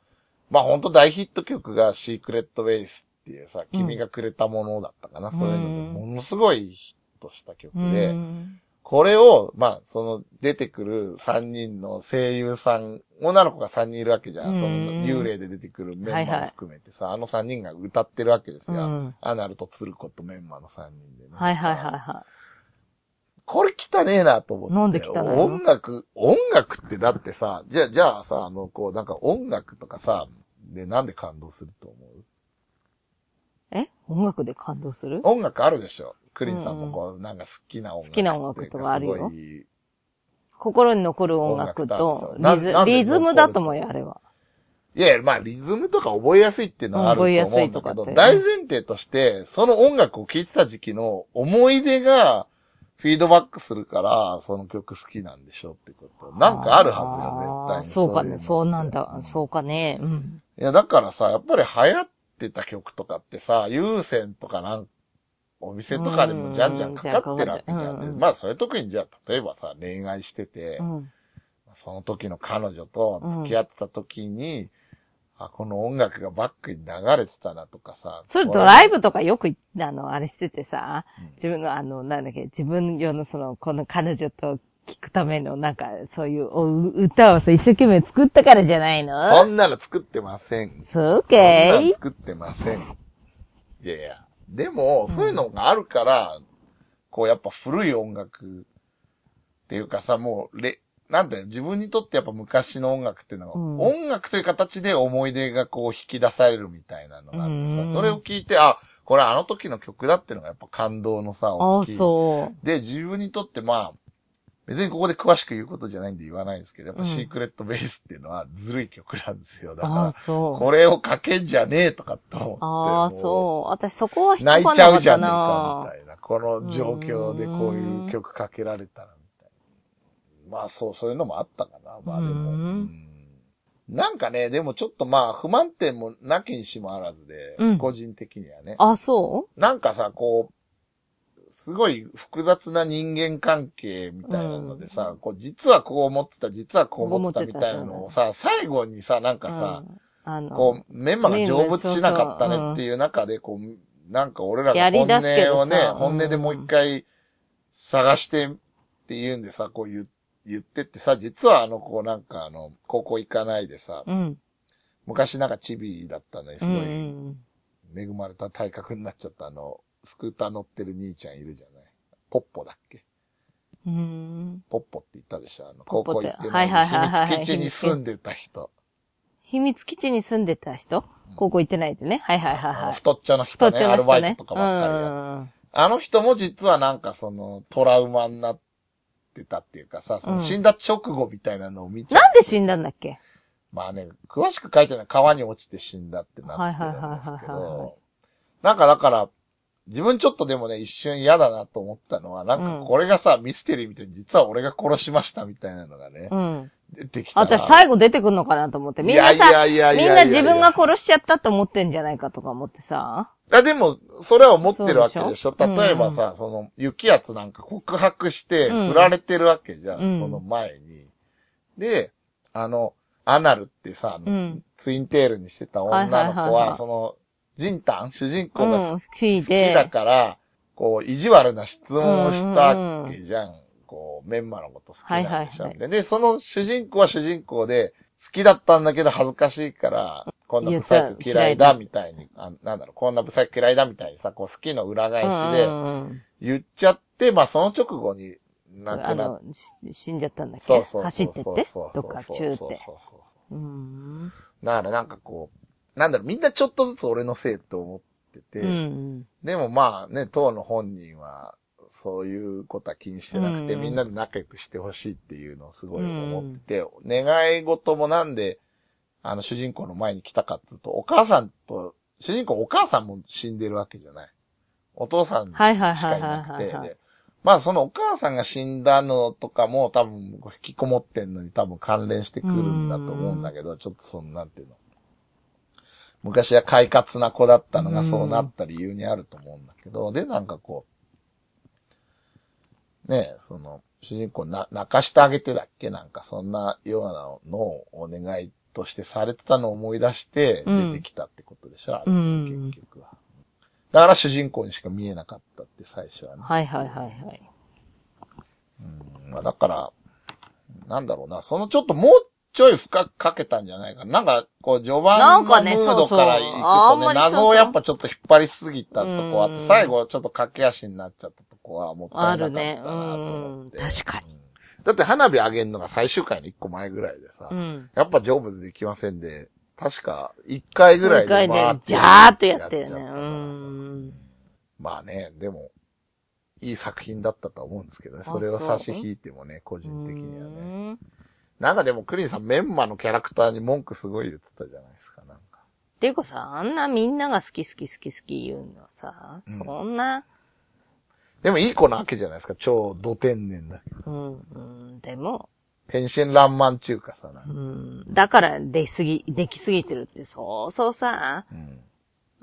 Speaker 1: まあほんと大ヒット曲がシークレットベースっていうさ、君がくれたものだったかな、そういうので、ものすごいヒットした曲
Speaker 2: う
Speaker 1: で、
Speaker 2: ん
Speaker 1: これを、まあ、その、出てくる3人の声優さん、女の子が3人いるわけじゃん。
Speaker 2: うん
Speaker 1: その、幽霊で出てくるメンバーも含めてさ、あの3人が歌ってるわけですよ。
Speaker 2: うん
Speaker 1: アナルとツルコとメンマの3人でね。
Speaker 2: はいはいはいは
Speaker 1: これ汚ねえなと思って。
Speaker 2: なんで汚いの？
Speaker 1: 音楽、音楽ってだってさ、じゃあ、じゃあさ、あの、こう、なんか音楽とかさ、で、なんで感動すると思う？
Speaker 2: い。え？音楽で感動する？
Speaker 1: 音楽あるでしょクリンさんもこう、なんか好きな音楽。
Speaker 2: 好きな音楽とかあるよ心に残る音楽とリズリズムだと思うよ、あれは。
Speaker 1: いやいや、まあ、リズムとか覚えやすいっていうのはあると思うんだけ
Speaker 2: 覚えやすいとか
Speaker 1: ど、大前提として、その音楽を聴いてた時期の思い出が、フィードバックするから、その曲好きなんでしょってこと。なんかあるはずよ、絶対に。
Speaker 2: そうかね、そうなんだ
Speaker 1: う。
Speaker 2: そうかね。うん。
Speaker 1: いや、だからさ、やっぱり流行ってた曲とかってさ、有線とかなんお店とかでもじゃんじゃんかかってるわけじゃん。
Speaker 2: うんうん
Speaker 1: でまあ、それ特にじゃあ、例えばさ、恋愛してて、
Speaker 2: うん。
Speaker 1: その時の彼女と付き合ってた時に、あ、この音楽がバックに流れてたなとかさ。
Speaker 2: それドライ
Speaker 1: ブ
Speaker 2: ブとかよくい、あの、あれしててさ、
Speaker 1: うん
Speaker 2: 自分のあの、なんだっけ、自分用のその、この彼女と聞くための、なんか、そういうお歌をさ、一生懸命作ったからじゃない
Speaker 1: そ
Speaker 2: の
Speaker 1: んなの作ってません。
Speaker 2: そう
Speaker 1: そんな
Speaker 2: かい
Speaker 1: の作ってません。いやいや。でも、そういうのがあるから、こうやっぱ古い音楽っていうかさ、もう、れ、なんだよ、自分にとってやっぱ昔の音楽っていうのは、
Speaker 2: うん。
Speaker 1: 音楽という形で思い出がこう引き出されるみたいなのがあって
Speaker 2: うん。
Speaker 1: さ、それを聞いて、あ、これあの時の曲だっていうのがやっぱ感動のさ、大きい。で、自分にとってまあ、別にここで詳しく言うことじゃないんで言わないんですけど、やっぱ
Speaker 2: うん
Speaker 1: シークレットベースっていうのはずるい曲なんですよ。だから、
Speaker 2: そう。
Speaker 1: これをかけんじゃねえとかと思って。
Speaker 2: ああ、
Speaker 1: も
Speaker 2: そう。私そこは引っ
Speaker 1: 泣い
Speaker 2: かかんなかった
Speaker 1: ちゃうじゃねえか、み
Speaker 2: な
Speaker 1: たいな。この状況でこういう曲かけられたら、みたいな。まあそう、そういうのもあったかな。まあでも。なんかね、でもちょっとまあ不満点もなきにしもあらずで、
Speaker 2: うん
Speaker 1: 個人的にはね。
Speaker 2: あ、そ
Speaker 1: なんかさ、こう、すごい複雑な人間関係みたいなのでさ、こう、実はこう思ってた、実はこう思ってたみたいなのをさ、最後にさ、なん
Speaker 2: う
Speaker 1: かさ、
Speaker 2: うん。あの、
Speaker 1: こう、メンマが成仏しなかったねっていう中で、こう、なんか俺らが本音をね、
Speaker 2: うん。
Speaker 1: 本音でもう一回探してっていうんでさ、こう言言ってってさ、実はあの子なんかあの、高校行かないでさ、
Speaker 2: うん。
Speaker 1: 昔なんかチビだったのにす
Speaker 2: うんう
Speaker 1: ごい
Speaker 2: ん。
Speaker 1: 恵まれた体格になっちゃったあの、スクーター乗ってる兄ちゃんいるじゃない？ポッポだっけ？
Speaker 2: うん。
Speaker 1: ポッポって言ったでしょ？あの、高校行ってない。
Speaker 2: はいはいはいはい
Speaker 1: 秘密基地に住んでた人。
Speaker 2: 秘密基地に住んでた人？高校行ってないでね。はいはいはいはい。
Speaker 1: 太っちょの
Speaker 2: 太
Speaker 1: 人ね、ア
Speaker 2: っちょの人ね
Speaker 1: ルバイト。とか
Speaker 2: う
Speaker 1: ばっかりや
Speaker 2: ん。
Speaker 1: あの人も実はなんかそのトラウマになってたっていうかさ、その
Speaker 2: うん
Speaker 1: 死んだ直後みたいなのを見ちゃう。
Speaker 2: なんで死んだんだっけ？
Speaker 1: まあね、詳しく書いてない川に落ちて死んだってなってるんですけ
Speaker 2: はいはいはいはいはい
Speaker 1: ど、なんかだから、自分ちょっとでもね、一瞬嫌だなと思ったのは、なんかこれがさ、ミステリーみたいに実は俺が殺しましたみたいなのがね
Speaker 2: う、ん。
Speaker 1: 出てきたら。
Speaker 2: 私最後出てくんのかなと思って。みんない
Speaker 1: や
Speaker 2: さ、みんな自分が殺しちゃったと思ってんじゃないかとか思ってさ。
Speaker 1: いや、でも、それは思ってるわけでしょ
Speaker 2: しょ
Speaker 1: 例えばさ、その、雪圧なんか告白して、
Speaker 2: うん
Speaker 1: 振られてるわけじゃん、
Speaker 2: うん
Speaker 1: その前に。で、あの、アナルってさ、ツインテールにしてた女の子
Speaker 2: は
Speaker 1: その、ジンタン主人
Speaker 2: う
Speaker 1: 公が
Speaker 2: ん、好き
Speaker 1: 好きだ
Speaker 2: で。
Speaker 1: から、こう、意地悪な質問をしたわけじゃん。こう、メンマのこと好きなんでしょ、
Speaker 2: はいはいはい
Speaker 1: でで、その主人公は主人公で、好きだったんだけど恥ずかしいから、こんなブサイク嫌いだみたいに、あなんだろう、こんなブサイク嫌いだみたいにさ、こう好きの裏返し
Speaker 2: う
Speaker 1: で言っちゃって、まあその直後に亡
Speaker 2: うん。
Speaker 1: くな
Speaker 2: 死んじゃったんだっけ？
Speaker 1: そうそうそう
Speaker 2: 走ってって
Speaker 1: そう
Speaker 2: どっかチューって
Speaker 1: そう。そうそう
Speaker 2: うん。
Speaker 1: だからなんかこう、なんだろう、みんなちょっとずつ俺のせいと思ってて、
Speaker 2: うん。
Speaker 1: でもまあね、当の本人は、そういうことは気にしてなくて、
Speaker 2: うん
Speaker 1: みんなで仲良くしてほしいっていうのをすごい思ってて、願い事もなんで、あの主人公の前に来たかっていうと、お母さんと、主人公お母さんも死んでるわけじゃない。お父さんしか
Speaker 2: はい
Speaker 1: なくて、まあそのお母さんが死んだのとかも多分引きこもってんのに多分関連してくるんだと思うんだけど、ちょっとそのなんていうの。昔は快活な子だったのがそうなった理由にあると思うんだけど、で、なんかこう、ねえ、その、主人公な、泣かしてあげてだっけ？なんかそんなようなのをお願いとしてされてたのを思い出して
Speaker 2: うん。
Speaker 1: 出てきたってことでしょ、
Speaker 2: うん。
Speaker 1: 結局は。だから主人公にしか見えなかったって最初はね。
Speaker 2: はいはいはいはい。
Speaker 1: うん。まあだから、なんだろうな、そのちょっともうちょい深くかけたんじゃないかな。なんか、こう、序盤の
Speaker 2: なんかね
Speaker 1: ムードから行くとね、
Speaker 2: んまりそうそう
Speaker 1: 謎をやっぱちょっと引っ張りすぎたとこあって、
Speaker 2: うん
Speaker 1: 最後ちょっと駆け足になっちゃったとこはもったいなかったなと思って。
Speaker 2: あるねうん確か
Speaker 1: に。だって花火上げるのが最終回の一個前ぐらいでさ、
Speaker 2: うん。
Speaker 1: やっぱ成仏できませんで、確か一回ぐらいで
Speaker 2: 回でジャーっとやったよね。うん。
Speaker 1: まあね、でも、いい作品だったと思うんですけどね。
Speaker 2: あ
Speaker 1: それを差し引いてもね、個人的にはね。
Speaker 2: うん
Speaker 1: なんかでもクリンさんメンマのキャラクターに文句すごい言ってたじゃないですか、なんか。
Speaker 2: っていうかさ、あんなみんなが好き好き好き好き言うのはさ、
Speaker 1: うん
Speaker 2: そんな、
Speaker 1: でもいい子なわけじゃないですか、超ド天然だけど。
Speaker 2: うん、うん、でも、
Speaker 1: 天真爛漫中華さ、な
Speaker 2: うん、だから出すぎ、できすぎてるって、そうそうさ、
Speaker 1: うん。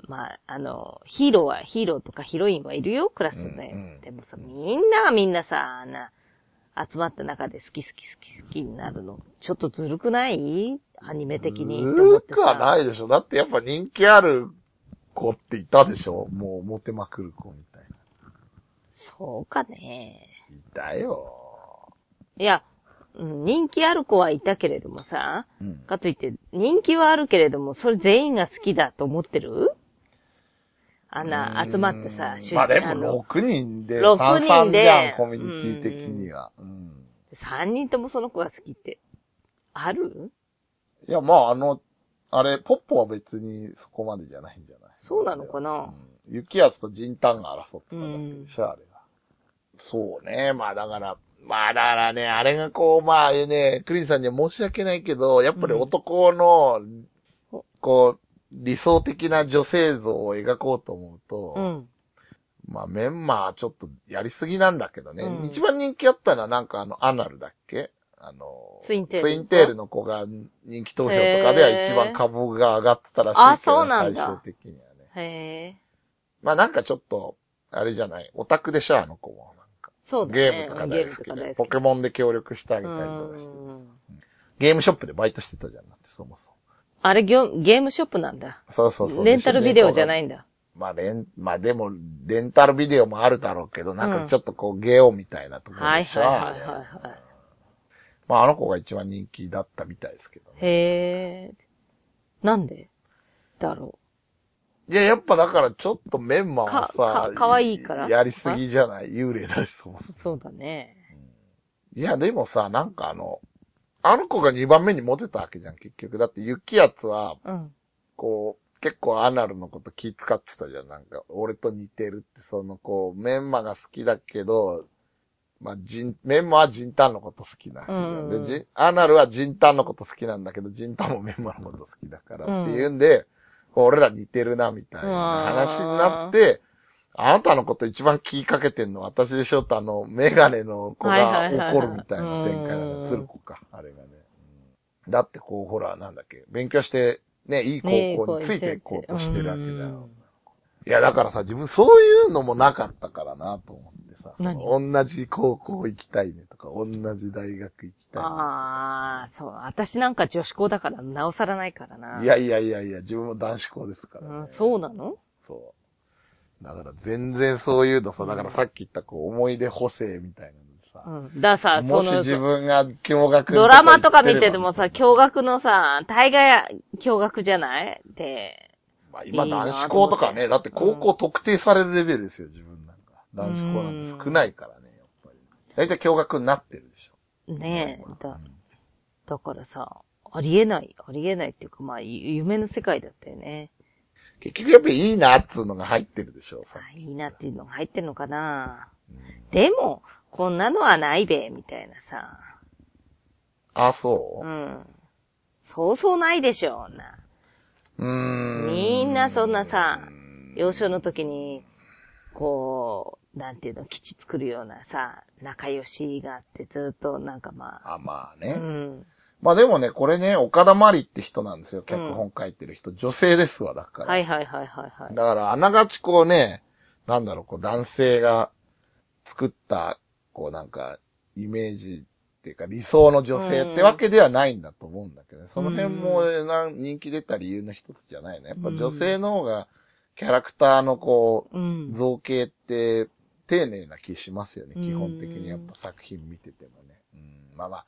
Speaker 2: まあ、あの、ヒーローは、ヒーローとかヒロインはいるよ、クラスで。
Speaker 1: うんうん
Speaker 2: でもさ、みんながみんなさ、あんな、集まった中で好き好き好き好きになるの、ちょっとずるくない？アニメ的に。と思って
Speaker 1: ずるくはないでしょ。だってやっぱ人気ある子っていたでしょもうモテまくる子みたいな。
Speaker 2: そうかね。
Speaker 1: いたよ。
Speaker 2: いや、うん人気ある子はいたけれどもさ、
Speaker 1: うん。
Speaker 2: かといって、人気はあるけれども、それ全員が好きだと思ってる？あんな集まってさ、
Speaker 1: まあでも
Speaker 2: あの
Speaker 1: 6人で、
Speaker 2: 6
Speaker 1: 3
Speaker 2: 人
Speaker 1: 々
Speaker 2: で
Speaker 1: コミュニティ的には。うん。
Speaker 2: 3人ともその子が好きって、ある？
Speaker 1: いや、まああの、あれ、ポッポは別にそこまでじゃないんじゃない？
Speaker 2: そうなのかな？
Speaker 1: うん。雪圧とジンタンが争ってただけでしょ、あれが。そうね。まあだから、まあだからね、あれがこう、まあね、クリンさんには申し訳ないけど、やっぱり男の、こう、理想的な女性像を描こうと思うと、
Speaker 2: うん。
Speaker 1: まあメンマはちょっとやりすぎなんだけどね。
Speaker 2: うん
Speaker 1: 一番人気あったのはなんかあの、アナルだっけ？あの、
Speaker 2: ツインテール
Speaker 1: ツインテールの子が人気投票とかでは一番株が上がってたらしいけど、
Speaker 2: あそうなんだ
Speaker 1: 最終的にはね。
Speaker 2: へえ。
Speaker 1: まあなんかちょっと、あれじゃない、オタクでしょ、あの子も。なんか
Speaker 2: そうだね。
Speaker 1: ゲームとか大好きで、ポケモンで協力してあげたりとかして。
Speaker 2: うん
Speaker 1: ゲームショップでバイトしてたじゃん、だってそもそも。
Speaker 2: あれゲーゲームショップなんだ。
Speaker 1: そうそうそう。
Speaker 2: レンタルビデオじゃない
Speaker 1: い。
Speaker 2: んだ。
Speaker 1: まあレン、まあでも、レンタルビデオもあるだろうけど、なんかちょっとこう、ゲオみたいなところ
Speaker 2: はい
Speaker 1: でしょ。
Speaker 2: はいはいはい
Speaker 1: あれ
Speaker 2: はい。
Speaker 1: まああの子が一番人気だったみたいですけどね。
Speaker 2: へえ。なんでだろ
Speaker 1: いや、やっぱだからちょっとメンマは
Speaker 2: か
Speaker 1: さ
Speaker 2: か、かわいいから
Speaker 1: やりすぎじゃない？幽霊だし、そ
Speaker 2: う。そうだね。
Speaker 1: いや、でもさ、なんかあの、あの子が2番目にモテたわけじゃん、結局。だって、雪圧は、
Speaker 2: うん。
Speaker 1: こう、結構アナルのこと気遣ってたじゃん。なんか、俺と似てるって、その、こう、メンマが好きだけど、まあ、ジン、メンマはジンタンのこと好きな。
Speaker 2: うん
Speaker 1: で、ジンアナルはジンタンのこと好きなんだけど、ジンタンもメンマのこと好きだから
Speaker 2: うん
Speaker 1: っていうんで、こう俺ら似てるな、みたいな話になって、あなたのこと一番気かけてんの私でしょってあの、メガネの子
Speaker 2: はい
Speaker 1: が怒るみたいな展開な
Speaker 2: うん
Speaker 1: んだ。鶴子か、あれがね。うんだってこう、ほら、なんだっけ、勉強して、ね、いい高校についていこうとしてるわけだよ
Speaker 2: うん。
Speaker 1: いや、だからさ、自分そういうのもなかったからなと思ってさ、そ
Speaker 2: 何
Speaker 1: の同じ高校行きたいねとか、同じ大学行きたいね。
Speaker 2: ああ、そう。私なんか女子校だから、なおさらないからな。
Speaker 1: いやいやいやいや、自分も男子校ですから、ね
Speaker 2: うん、そうなの？
Speaker 1: そう。だから全然そういうのさ、だからさっき言ったこう思い出補正みたいなのさ、
Speaker 2: うん。だからさ、
Speaker 1: もし
Speaker 2: その、
Speaker 1: 自分が驚愕
Speaker 2: ドラマとか見ててもさ、
Speaker 1: 今
Speaker 2: 驚愕のさ、大概驚愕じゃない？で、
Speaker 1: まあ、今男子校とかね、だって高校特定されるレベルですよ、自分なんか。男子校なんて少ないからね、やっぱり。大体驚愕になってるでしょ。
Speaker 2: ねえ、だ
Speaker 1: うん、
Speaker 2: だからさ、ありえない、ありえないっていうか、まあ、ゆ夢の世界だったよね。
Speaker 1: 結局やっぱいいなっつうのが入ってるでしょ、
Speaker 2: いいなっていうのが入ってんのかな
Speaker 1: うん
Speaker 2: でも、こんなのはないべ、みたいなさ。
Speaker 1: あ、そう？
Speaker 2: うん。そうそうないでしょ、な。
Speaker 1: うーん。
Speaker 2: みんなそんなさ、幼少の時に、こう、なんていうの、基地作るようなさ、仲良しがあってずっとなんかまあ、
Speaker 1: あ、まあ
Speaker 2: う
Speaker 1: ね。
Speaker 2: ん。
Speaker 1: まあでもね、これね、岡田まりって人なんですよ、脚本書いてる人。女性ですわ、だから。
Speaker 2: はいはいはいはいはい。
Speaker 1: だから、あながちこうね、なんだろう、こう男性が作った、こうなんか、イメージっていうか理想の女性ってわけではないんだと思うんだけどね。その辺もな人気出た理由の一つじゃないね。やっぱ女性の方が、キャラクターのこ
Speaker 2: う
Speaker 1: う、
Speaker 2: ん。
Speaker 1: 造形って、丁寧な気しますよね。
Speaker 2: うん
Speaker 1: 基本的にやっぱ作品見ててもね。うん、まあまあ、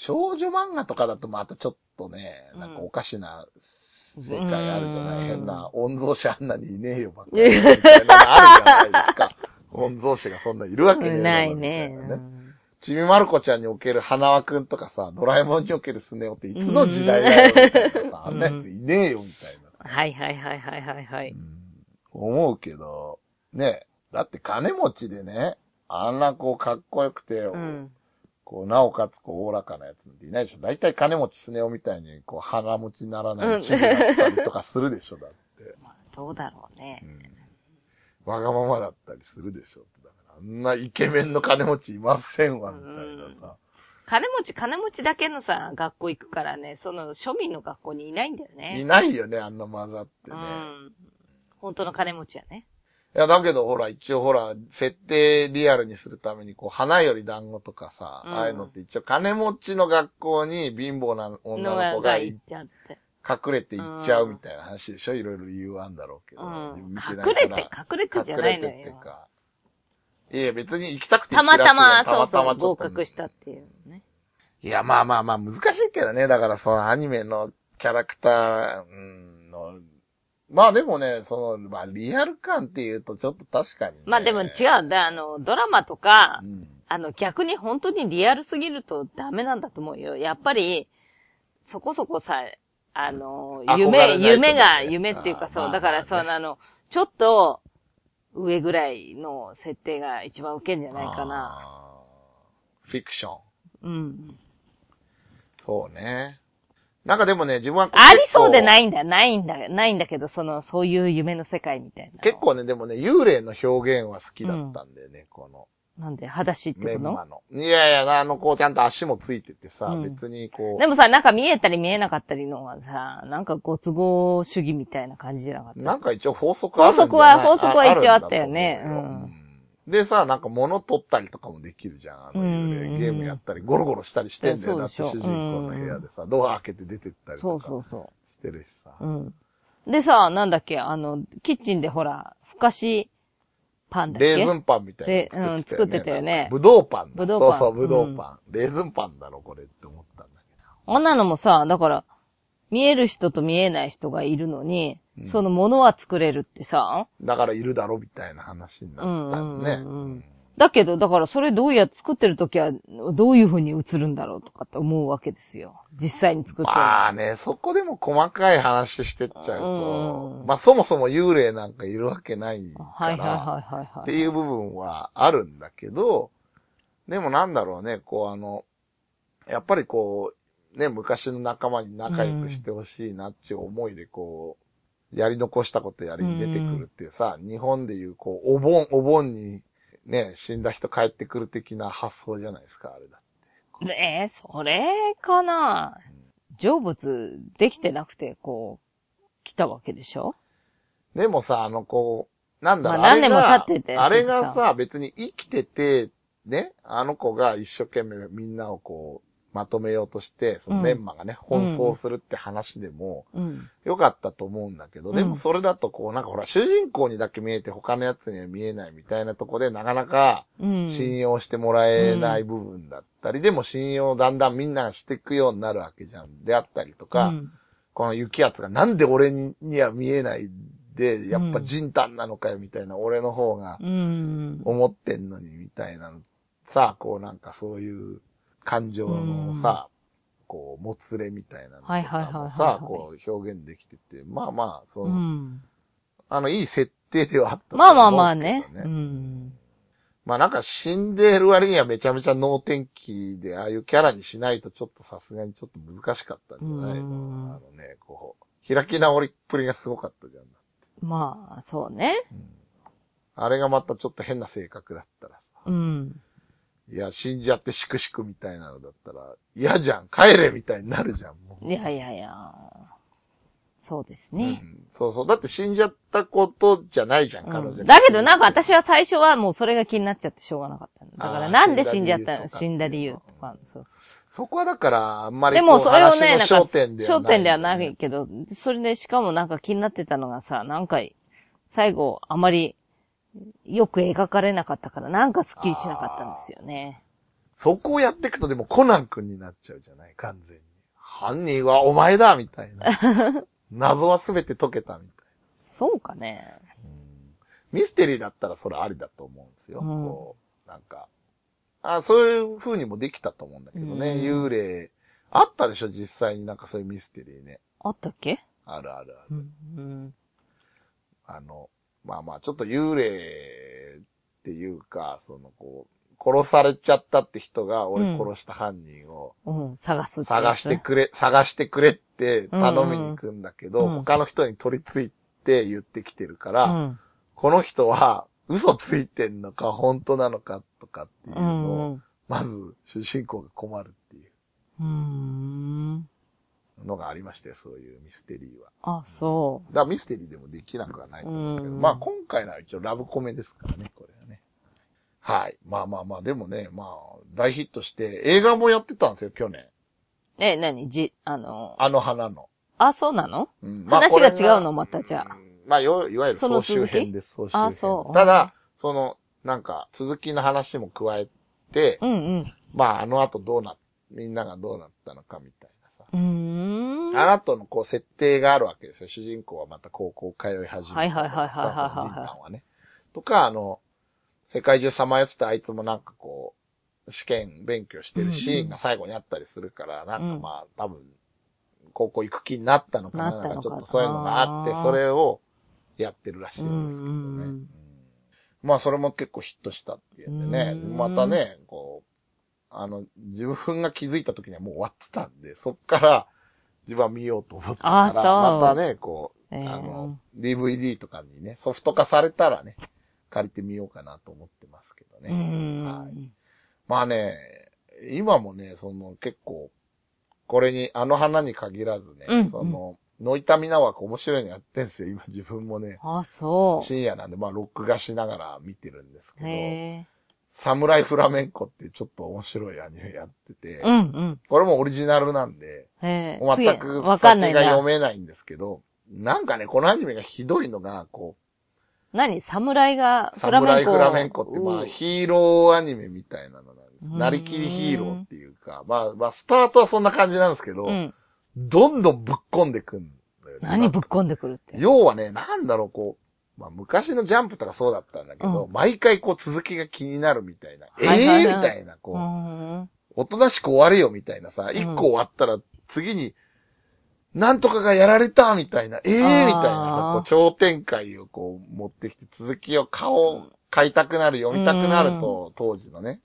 Speaker 1: 少女漫画とかだとまたちょっとね、なんかおかしな世界あるじゃない、
Speaker 2: うん
Speaker 1: 変な、御曹司あんなにいねえよばっかり。みたいなのあるじゃないですか。御曹司がそんないるわけねえ
Speaker 2: ないね。
Speaker 1: ちびまる子ちゃんにおける花輪くんとかさ、ドラえもんにおけるスネ夫っていつの時代だよ、みたいなさ、あんなやついねえよ、みたいな。
Speaker 2: はいはいはいはいはいはい。
Speaker 1: うん思うけど、ね、だって金持ちでね、あんなこうかっこよくて、
Speaker 2: うん。
Speaker 1: こう、なおかつ、こう、おおらかなやつなんていないでしょ。だいたい金持ちスネ夫みたいに、こう、鼻持ちにならな
Speaker 2: うん
Speaker 1: いチビだったりとかするでしょ、だって。
Speaker 2: まあ、どうだろうね
Speaker 1: う。ん。わがままだったりするでしょ。だから、あんなイケメンの金持ちいませんわ、みたいなさ。
Speaker 2: 金持ち、金持ちだけのさ、学校行くからね、その庶民の学校にいないんだよ
Speaker 1: い
Speaker 2: ね。
Speaker 1: ないよね、あんな混ざって
Speaker 2: う
Speaker 1: ね。
Speaker 2: ん。本当の金持ちやね。
Speaker 1: いや、だけどほら、一応ほら、設定リアルにするために、こう、花より団子とかさ、
Speaker 2: うん
Speaker 1: ああいうのって一応金持ちの学校に貧乏な女の子がい
Speaker 2: が行っちゃって。
Speaker 1: 隠れて行っちゃうみたいな話でしょ？いろいろ理由はあるんだろうけど。
Speaker 2: うん。
Speaker 1: 見て
Speaker 2: 隠れて、隠れてじゃないの
Speaker 1: 隠れてって
Speaker 2: よ。
Speaker 1: か。いや、別に行きたくて
Speaker 2: たまたま、
Speaker 1: 行ってなくて
Speaker 2: そうそう、合
Speaker 1: たまたまちょっと
Speaker 2: 格したっていうね。
Speaker 1: いや、まあまあまあ、難しいけどね。だから、そのアニメのキャラクターうんの、まあでもね、その、まあリアル感っていうとちょっと確かに、ね。
Speaker 2: まあでも違う。で、あの、ドラマとか
Speaker 1: う、ん。
Speaker 2: あの、逆に本当にリアルすぎるとダメなんだと思うよ。やっぱり、そこそこさ、あの、夢、
Speaker 1: ね
Speaker 2: 夢が、夢っていうかそう、だからそ
Speaker 1: ね
Speaker 2: の、あの、ちょっと、上ぐらいの設定が一番受けんじゃないかな。
Speaker 1: フィクション。
Speaker 2: うん。
Speaker 1: そうね。なんかでもね、自分は
Speaker 2: ありそうで
Speaker 1: い。
Speaker 2: ないんだ、ないんだ、ないんだけど、その、そういう夢の世界みたいな。
Speaker 1: 結。構ね、でもね、幽霊の表現は好きだったんだよね、この。
Speaker 2: なんで、裸足ってこと？
Speaker 1: の。いやいや、あの、こう、ちゃんと足もついててさ、
Speaker 2: うん
Speaker 1: 別にこう。
Speaker 2: でもさ、なんか見えたり見えなかったりのはさ、なんかご都合主義みたいな感じじゃなかった？
Speaker 1: なんか一応法則あるんじゃない
Speaker 2: 法則は法則は一応あったよね
Speaker 1: うんでさ、なんか物取ったりとかもできるじゃん。あの幽霊
Speaker 2: うん
Speaker 1: ゲームやったり、ゴロゴロしたりしてんだよ。だって主人公の部屋でさ、ドア開けて出てったり
Speaker 2: そう
Speaker 1: とか
Speaker 2: そうそ
Speaker 1: してるしさ。
Speaker 2: う。うん。でさ、なんだっけ、あの、キッチンでほら、ふかしパンだっけ？
Speaker 1: レーズンパンみたいな
Speaker 2: うん作ってたよね
Speaker 1: ぶどうパンだ。
Speaker 2: ぶどうパン
Speaker 1: そうそう、ぶどうパン。レーズンパンだろ、これって思ったんだけ
Speaker 2: あんなのもさ、だから、見える人と見えない人がいるのに、
Speaker 1: うん
Speaker 2: そのものは作れるってさ、
Speaker 1: ど。だからいるだろ、みたいな話になってたよね。
Speaker 2: うんうんうんだけど、だからそれどうやって作ってるときは、どういう風に映るんだろうとかって思うわけですよ。実際に作ってるの
Speaker 1: まあね、そこでも細かい話してっちゃうと、
Speaker 2: うん
Speaker 1: まあそもそも幽霊なんかいるわけないから、
Speaker 2: はいはいはいはいはい。
Speaker 1: っていう部分はあるんだけど、でもなんだろうね、こうあの、やっぱりこう、ね、昔の仲間に仲良くしてほしいなっていう思いでこう、やり残したことやりに出てくるっていうさ、日本でいうこう、お盆、お盆にね、死んだ人帰ってくる的な発想じゃないですか、あれだ。
Speaker 2: えー、それかな。成仏できてなくて、こう、来たわけでしょ？
Speaker 1: でもさ、あの、こう、なんだろう、
Speaker 2: まあ何年も経ってて
Speaker 1: あれがさ、別に生きてて、ね、あの子が一生懸命みんなをこう、まとめようとして、その
Speaker 2: うん
Speaker 1: メンマがね、奔走するって話でも、
Speaker 2: うん。
Speaker 1: よかったと思うんだけど、
Speaker 2: うん
Speaker 1: でもそれだとこう、なんかほら、主人公にだけ見えて他のやつには見えないみたいなとこで、なかなか
Speaker 2: うん。
Speaker 1: 信用してもらえない部分だったり、でも信用をだんだんみんながしていくようになるわけじゃん。であったりとか、
Speaker 2: うん
Speaker 1: この雪圧がなんで俺にには見えないで、やっぱ人胆なのかよみたいな、俺の方が
Speaker 2: うん。
Speaker 1: 思ってんのにみたいなの、さ、こうなんかそういう感情のさ、こう、もつれみたいなのと
Speaker 2: はいはいはいはいはい
Speaker 1: かもさ、こう表現できてて、まあまあ、そうの、
Speaker 2: ん。
Speaker 1: あの、いい設定ではあったと
Speaker 2: まあまあ
Speaker 1: 思う
Speaker 2: まあね。うん。
Speaker 1: まあなんか死んでる割にはめちゃめちゃ能天気で、ああいうキャラにしないとちょっとさすがにちょっと難しかったんじゃないの？
Speaker 2: うん
Speaker 1: あのね、こう、開き直りっぷりがすごかったじゃん。
Speaker 2: まあ、そうね。
Speaker 1: うんあれがまたちょっと変な性格だったらさ、
Speaker 2: うん。
Speaker 1: いや、死んじゃってしくしくみたいなのだったら、嫌じゃん、帰れみたいになるじゃん、もう。
Speaker 2: いやいやいや。そうです
Speaker 1: う
Speaker 2: ね。
Speaker 1: んそうそう。だって死んじゃったことじゃないじゃん、彼女
Speaker 2: うんだけどなんか私は最初はもうそれが気になっちゃってしょうがなかったの。だからなんで死んじゃったの？
Speaker 1: 死
Speaker 2: 死んだ
Speaker 1: 理由
Speaker 2: とか。そうそ
Speaker 1: そこはだから、あんま
Speaker 2: う。
Speaker 1: り
Speaker 2: でもそれをね、なんか、
Speaker 1: 話の焦点ではない、
Speaker 2: 焦点ではないけど、それでしかもなんか気になってたのがさ、なんか、最後あまりよく描かれなかったから、なんかスッキリしなかったんですよね。
Speaker 1: そこをやっていくとでもコナン君になっちゃうじゃない、完全に。犯人はお前だみたいな。謎はすべて解けたみたい
Speaker 2: そうかね。
Speaker 1: な。ミステリーだったらそれありだと思うんですよ。
Speaker 2: うん
Speaker 1: こう、なんか。あそういう風にもできたと思うんだけどね。
Speaker 2: うん
Speaker 1: 幽霊。あったでしょ実際になんかそういうミステリーね。
Speaker 2: あったっけ？
Speaker 1: あるあるある。
Speaker 2: うん。うん
Speaker 1: あの、まあまあ、ちょっと幽霊っていうか、そのこう、殺されちゃったって人が、
Speaker 2: うん
Speaker 1: 俺殺した犯人を
Speaker 2: うん、探すってやつ
Speaker 1: 探してくれ、探してくれって頼みに行くんだけど、
Speaker 2: うん。うん。
Speaker 1: 他の人に取り付いて言ってきてるから、
Speaker 2: うん。
Speaker 1: この人は嘘ついてんのか本当なのかとかっていう
Speaker 2: う
Speaker 1: の
Speaker 2: ん。
Speaker 1: を、まず主人公が困るっていう。
Speaker 2: うん。
Speaker 1: のがありまして、そういうミステリーは。
Speaker 2: あ、そ
Speaker 1: だからミステリーでもできなくはないと思うんですけど、
Speaker 2: うん
Speaker 1: まあ今回のは一応ラブコメですからね、これはね。はい。まあまあまあ、でもね、まあ、大ヒットして、映画もやってたんですよ、去年。
Speaker 2: う。え、なにじ、あの、
Speaker 1: あの花の。
Speaker 2: あ、そうなの？
Speaker 1: うん
Speaker 2: 話が
Speaker 1: これ
Speaker 2: 違うの？またじゃあ
Speaker 1: うんまあ、よいわゆる総集編です、総集編。
Speaker 2: あそう
Speaker 1: ただ、その、なんか、続きの話も加えて、
Speaker 2: うんうん。
Speaker 1: まあ、あの後どうな、みんながどうなったのかみたいなさ。
Speaker 2: うーん。
Speaker 1: あの後のこう、設定があるわけですよ。主人公はまた高校通い始めた。
Speaker 2: はいはいはいはいはいはい
Speaker 1: さそのジンタンはね。とか、あの、世界中さまよってたあいつもなんかこう、試験勉強してるシーンが最後にあったりするから、なんかまあ、多分、高校行く気になったのかな、
Speaker 2: な
Speaker 1: んかちょっとそういうのがあって、それをやってるらしいんですけどね。
Speaker 2: うんうんうん。
Speaker 1: うん。まあ、それも結構ヒットしたっていうんでね、
Speaker 2: うん。
Speaker 1: またね、こう、あの、自分が気づいた時にはもう終わってたんで、そっから自分は見ようと思ったから、
Speaker 2: あそう
Speaker 1: またね、こう、
Speaker 2: えー
Speaker 1: あの、DVD とかにね、ソフト化されたらね、借りてみようかなと思ってますけど
Speaker 2: う
Speaker 1: ね。
Speaker 2: ん。
Speaker 1: はいまあね、今もね、その結構、これに、あの花に限らずね、
Speaker 2: うん
Speaker 1: その、ノイタミナ枠面白いのやってんすよ、今自分もね。
Speaker 2: あ、そ
Speaker 1: 深夜なんで、まあ、録画しながら見てるんですけ
Speaker 2: う。
Speaker 1: ど。サムライフラメンコってちょっと面白いアニメやってて、
Speaker 2: うんうん。
Speaker 1: これもオリジナルなんで。全く先が読
Speaker 2: な。
Speaker 1: めないんですけど、なんかね、このアニメがひどいのが、こ
Speaker 2: 何？侍が
Speaker 1: う、サムライフラメン
Speaker 2: コ
Speaker 1: コって、まあ、
Speaker 2: う
Speaker 1: ヒーローアニメみたいなのなんです。
Speaker 2: うん
Speaker 1: なりきりヒーローっていうか、まあ、まあ、スタートはそんな感じなんですけど、
Speaker 2: うん。
Speaker 1: どんどんぶっ込んでくんね。
Speaker 2: 何ぶっ込んでくるって？
Speaker 1: 要はね、なんだろう、こう、まあ、昔のジャンプとかそうだったんだけど、
Speaker 2: うん
Speaker 1: 毎回こう続きが気になるみたいな。
Speaker 2: はいはいはい
Speaker 1: ええー、みたいな、こう、
Speaker 2: うん。
Speaker 1: おとなしく終われよみたいなさ、一個終わったら次に、なんとかがやられたみたいな、ええー、みたいなさ、こう超展開をこう持ってきて続きを買おう、買いたくなる、読みたくなると、当時のね、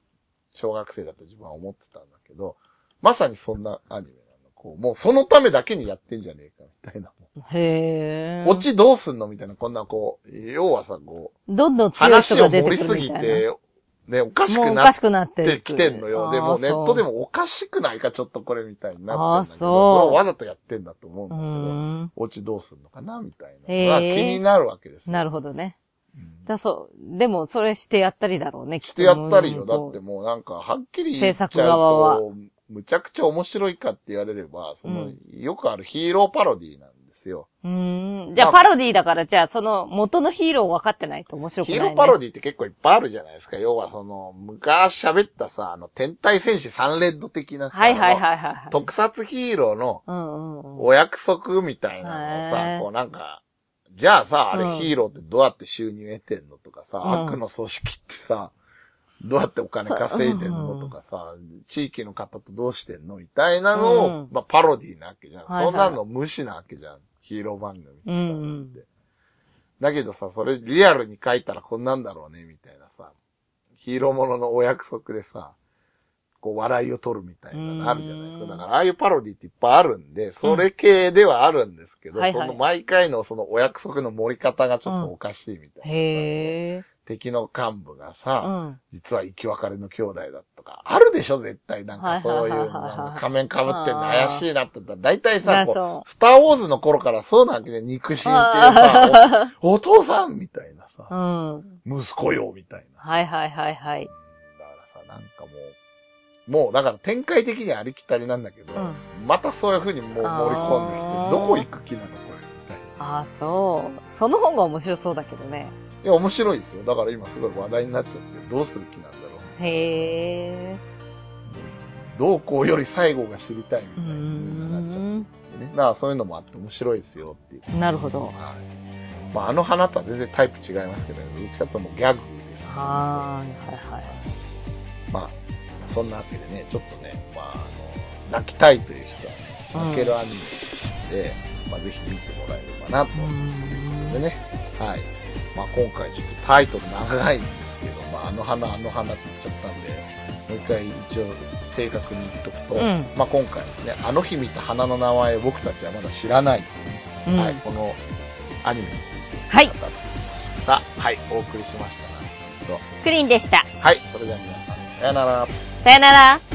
Speaker 1: 小学生だと自分は思ってたんだけど、まさにそんなアニメなの。こう、もうそのためだけにやってんじゃねえかみたいな。
Speaker 2: へえ。
Speaker 1: オチどうすんのみたいな、こんなこう、要はさ、こう、
Speaker 2: どんどん強い
Speaker 1: 話を
Speaker 2: 人が出て
Speaker 1: 盛りすぎ
Speaker 2: くるみたいな。
Speaker 1: て、ね、おかし
Speaker 2: もう
Speaker 1: くなっ
Speaker 2: おかしくなって
Speaker 1: きてんのよ。でもネットでもおかしくないか、ちょっとこれみたいになってんだけど、
Speaker 2: あーそう
Speaker 1: れをわざとやってんだと思うん
Speaker 2: う
Speaker 1: だけど、
Speaker 2: ん。
Speaker 1: オチどうすんのかなみたいなのが気になるわけですよ。
Speaker 2: なるほどね。
Speaker 1: うん
Speaker 2: だそう。でも、それしてやったりだろうね、きっと
Speaker 1: してやったりよ。だ
Speaker 2: うん
Speaker 1: ってもうなんか、はっきり言っちゃうと、むちゃくちゃ面白いかって言われれば、その、
Speaker 2: うん
Speaker 1: よくあるヒーローパロディなんですよ。
Speaker 2: うーん。じゃあ、パロディだから、じゃあ、その、元のヒーロー分かってないと面白くない、ね。
Speaker 1: ヒーローパロディって結構いっぱいあるじゃないですか。要はその、昔喋ったさ、あの、天体戦士サンレッド的なさ、
Speaker 2: はいはい
Speaker 1: い。
Speaker 2: はいはいはい。
Speaker 1: 特撮ヒーローの
Speaker 2: うんうんうん。
Speaker 1: お約束みたいなのを
Speaker 2: へ
Speaker 1: さ、
Speaker 2: ー
Speaker 1: こうなんか、じゃあさ、あ
Speaker 2: うん
Speaker 1: れヒーローってどうやって収入得てんのとかさ、
Speaker 2: うん
Speaker 1: 悪の組織ってさ、どうやってお金稼いでんのとかさ、地域の方とどうしてんのみたいなのを、
Speaker 2: うん
Speaker 1: まあパロディなわけじゃん。
Speaker 2: はいはい
Speaker 1: そんなの無視なわけじゃん。ヒーロー番組ってさ
Speaker 2: うんうん
Speaker 1: だけどさ、それリアルに書いたらこんなんだろうね、みたいなさ、ヒーローもののお約束でさ、こう笑いを取るみたいなのあるじゃないですか。
Speaker 2: うん
Speaker 1: だからああいうパロディっていっぱいあるんで、それ系ではあるんですけど、
Speaker 2: はいはい
Speaker 1: その毎回のそのお約束の盛り方がちょっとおかしいみたいな。
Speaker 2: へえ。
Speaker 1: 敵の幹部が
Speaker 2: う
Speaker 1: さ、
Speaker 2: ん。
Speaker 1: 実は生き別れの兄弟だとか、あるでしょ絶対なんかそういう仮面被ってんの怪しいなって言ったら、大体さ、こ
Speaker 2: う
Speaker 1: う、スターウォーズの頃からそうなわけで、肉親っていうさ、おお父さんみたいなさ、
Speaker 2: うん。
Speaker 1: 息子よみたいな。
Speaker 2: はいはいはいはい。
Speaker 1: だからさ、なんかもう、もうだから展開的にはありきたりなんだけど、
Speaker 2: うん
Speaker 1: またそういう風にもう盛り込んできて、どこ行く気なのこれみたいな。
Speaker 2: ああ、そう。その方が面白そうだけどね。
Speaker 1: いや、面白いですよ。だから今すごい話題になっちゃって、どうする気なんだろう。
Speaker 2: へえ。
Speaker 1: どうこうより最後が知りたいみたいになっちゃって
Speaker 2: ん。
Speaker 1: ね。だからそういうのもあって面白いですよっていう。
Speaker 2: なるほど。
Speaker 1: はい。まあ、あの花とは全然タイプ違いますけど、どっちかというとギャグです、ね。
Speaker 2: はーい、はいはい。
Speaker 1: まあ、そんなわけでね、ちょっとね、まあ、あの、泣きたいという人はね、
Speaker 2: うん
Speaker 1: 泣けるアニメで、まあ、ぜひ見てもらえればなと
Speaker 2: う
Speaker 1: 思う
Speaker 2: ーん
Speaker 1: のでね。はい。まあ、今回ちょっとタイトル長いんですけど、まあ、あの花、あの花って言っちゃったんで、もう一回一応正確に言っとくと、
Speaker 2: うん
Speaker 1: まあ今回ですね、あの日見た花の名前を僕たちはまだ知らない、
Speaker 2: うん
Speaker 1: はい、このアニメに
Speaker 2: はい。
Speaker 1: はい、お送りしました
Speaker 2: クリーンでした。
Speaker 1: はい、それでは皆さん、さよなら。
Speaker 2: さよなら。